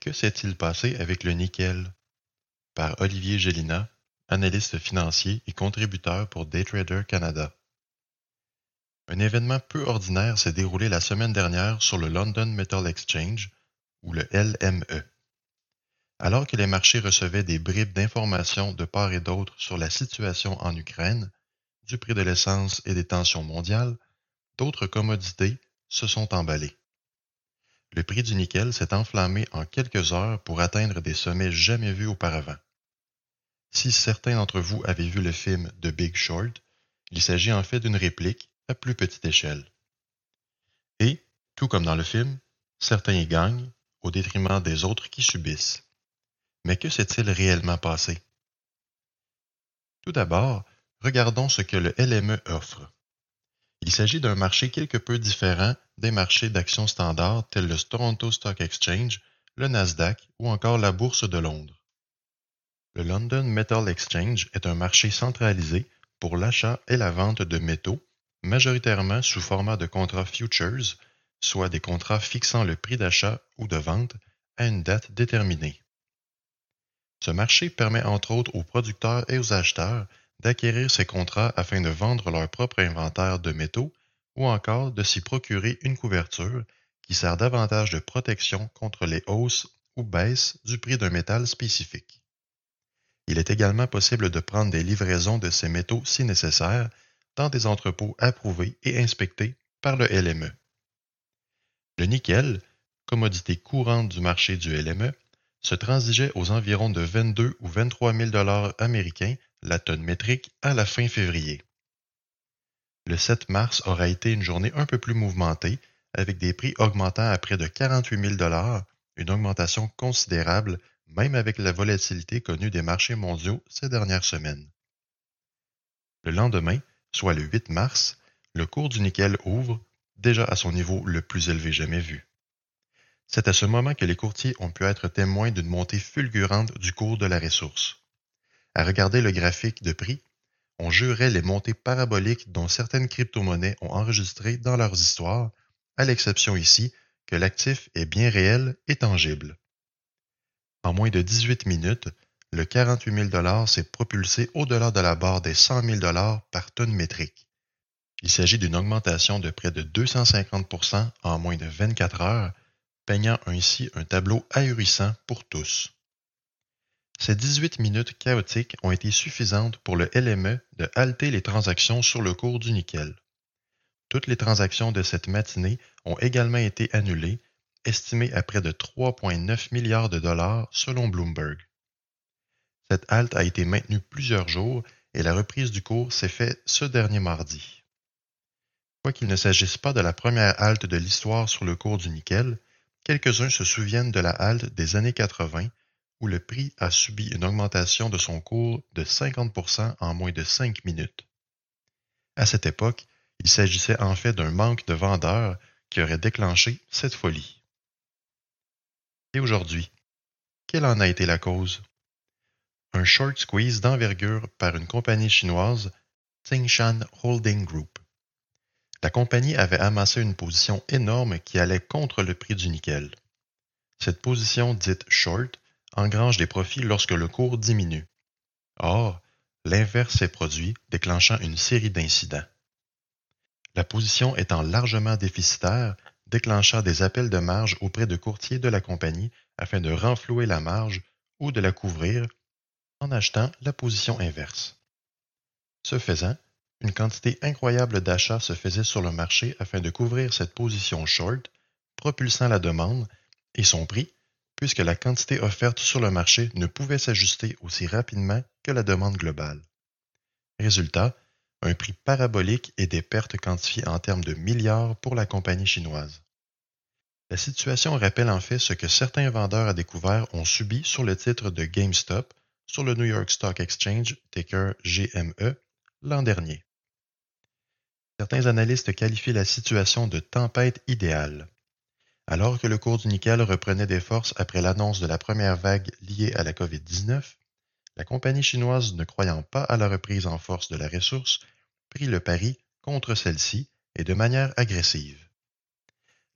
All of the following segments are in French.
Que s'est-il passé avec le nickel? Par Olivier Gélina, analyste financier et contributeur pour Daytrader Canada. Un événement peu ordinaire s'est déroulé la semaine dernière sur le London Metal Exchange, ou le LME. Alors que les marchés recevaient des bribes d'informations de part et d'autre sur la situation en Ukraine, du prix de l'essence et des tensions mondiales, d'autres commodités se sont emballées. Le prix du nickel s'est enflammé en quelques heures pour atteindre des sommets jamais vus auparavant. Si certains d'entre vous avaient vu le film The Big Short, il s'agit en fait d'une réplique à plus petite échelle. Et, tout comme dans le film, certains y gagnent au détriment des autres qui subissent. Mais que s'est-il réellement passé? Tout d'abord, regardons ce que le LME offre. Il s'agit d'un marché quelque peu différent des marchés d'actions standards tels le Toronto Stock Exchange, le Nasdaq ou encore la Bourse de Londres. Le London Metal Exchange est un marché centralisé pour l'achat et la vente de métaux, majoritairement sous format de contrats futures, soit des contrats fixant le prix d'achat ou de vente à une date déterminée. Ce marché permet entre autres aux producteurs et aux acheteurs d'acquérir ces contrats afin de vendre leur propre inventaire de métaux ou encore de s'y procurer une couverture qui sert davantage de protection contre les hausses ou baisses du prix d'un métal spécifique. Il est également possible de prendre des livraisons de ces métaux si nécessaire dans des entrepôts approuvés et inspectés par le LME. Le nickel, commodité courante du marché du LME, se transigeait aux environs de 22 ou 23 000 dollars américains la tonne métrique à la fin février. Le 7 mars aura été une journée un peu plus mouvementée, avec des prix augmentant à près de 48 000 une augmentation considérable même avec la volatilité connue des marchés mondiaux ces dernières semaines. Le lendemain, soit le 8 mars, le cours du nickel ouvre déjà à son niveau le plus élevé jamais vu. C'est à ce moment que les courtiers ont pu être témoins d'une montée fulgurante du cours de la ressource. À regarder le graphique de prix, on jurait les montées paraboliques dont certaines crypto-monnaies ont enregistré dans leurs histoires, à l'exception ici que l'actif est bien réel et tangible. En moins de 18 minutes, le 48 000 s'est propulsé au-delà de la barre des 100 000 par tonne métrique. Il s'agit d'une augmentation de près de 250% en moins de 24 heures, peignant ainsi un tableau ahurissant pour tous. Ces 18 minutes chaotiques ont été suffisantes pour le LME de halter les transactions sur le cours du nickel. Toutes les transactions de cette matinée ont également été annulées, estimées à près de 3,9 milliards de dollars selon Bloomberg. Cette halte a été maintenue plusieurs jours et la reprise du cours s'est faite ce dernier mardi. Quoiqu'il ne s'agisse pas de la première halte de l'histoire sur le cours du nickel, quelques-uns se souviennent de la halte des années 80 où le prix a subi une augmentation de son cours de 50% en moins de 5 minutes. À cette époque, il s'agissait en fait d'un manque de vendeurs qui aurait déclenché cette folie. Et aujourd'hui, quelle en a été la cause? Un short squeeze d'envergure par une compagnie chinoise, Tsingshan Holding Group. La compagnie avait amassé une position énorme qui allait contre le prix du nickel. Cette position dite short engrange des profits lorsque le cours diminue. Or, l'inverse s'est produit, déclenchant une série d'incidents. La position étant largement déficitaire, déclencha des appels de marge auprès de courtiers de la compagnie afin de renflouer la marge ou de la couvrir en achetant la position inverse. Ce faisant, une quantité incroyable d'achats se faisait sur le marché afin de couvrir cette position short, propulsant la demande et son prix, puisque la quantité offerte sur le marché ne pouvait s'ajuster aussi rapidement que la demande globale. Résultat, un prix parabolique et des pertes quantifiées en termes de milliards pour la compagnie chinoise. La situation rappelle en fait ce que certains vendeurs à découvert ont subi sur le titre de GameStop sur le New York Stock Exchange, ticker GME, l'an dernier. Certains analystes qualifient la situation de tempête idéale. Alors que le cours du nickel reprenait des forces après l'annonce de la première vague liée à la COVID-19, la compagnie chinoise, ne croyant pas à la reprise en force de la ressource, prit le pari contre celle-ci et de manière agressive.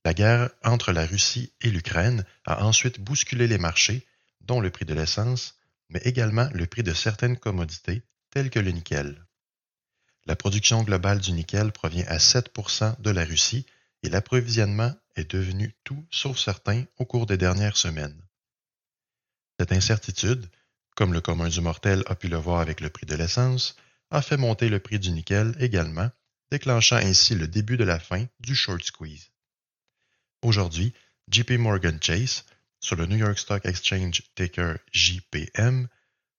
La guerre entre la Russie et l'Ukraine a ensuite bousculé les marchés, dont le prix de l'essence, mais également le prix de certaines commodités, telles que le nickel. La production globale du nickel provient à 7% de la Russie et l'approvisionnement est devenu tout sauf certain au cours des dernières semaines. Cette incertitude, comme le commun du mortel a pu le voir avec le prix de l'essence, a fait monter le prix du nickel également, déclenchant ainsi le début de la fin du short squeeze. Aujourd'hui, JP Morgan Chase, sur le New York Stock Exchange ticker JPM,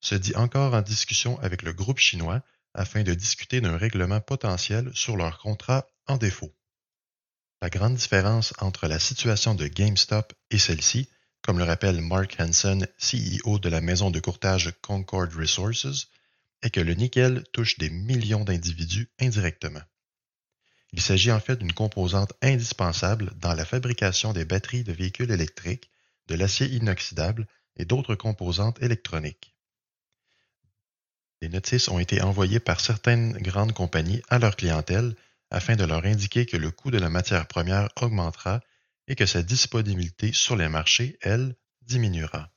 se dit encore en discussion avec le groupe chinois afin de discuter d'un règlement potentiel sur leur contrat en défaut. La grande différence entre la situation de GameStop et celle-ci, comme le rappelle Mark Hansen, CEO de la maison de courtage Concord Resources, est que le nickel touche des millions d'individus indirectement. Il s'agit en fait d'une composante indispensable dans la fabrication des batteries de véhicules électriques, de l'acier inoxydable et d'autres composantes électroniques. Des notices ont été envoyées par certaines grandes compagnies à leur clientèle afin de leur indiquer que le coût de la matière première augmentera et que sa disponibilité sur les marchés, elle, diminuera.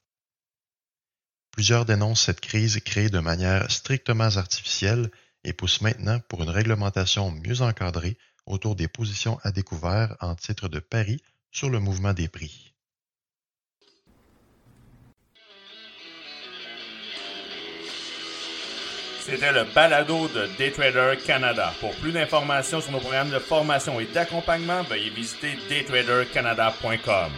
Plusieurs dénoncent cette crise créée de manière strictement artificielle et poussent maintenant pour une réglementation mieux encadrée autour des positions à découvert en titre de pari sur le mouvement des prix. C'était le balado de Daytrader Canada. Pour plus d'informations sur nos programmes de formation et d'accompagnement, veuillez visiter daytradercanada.com.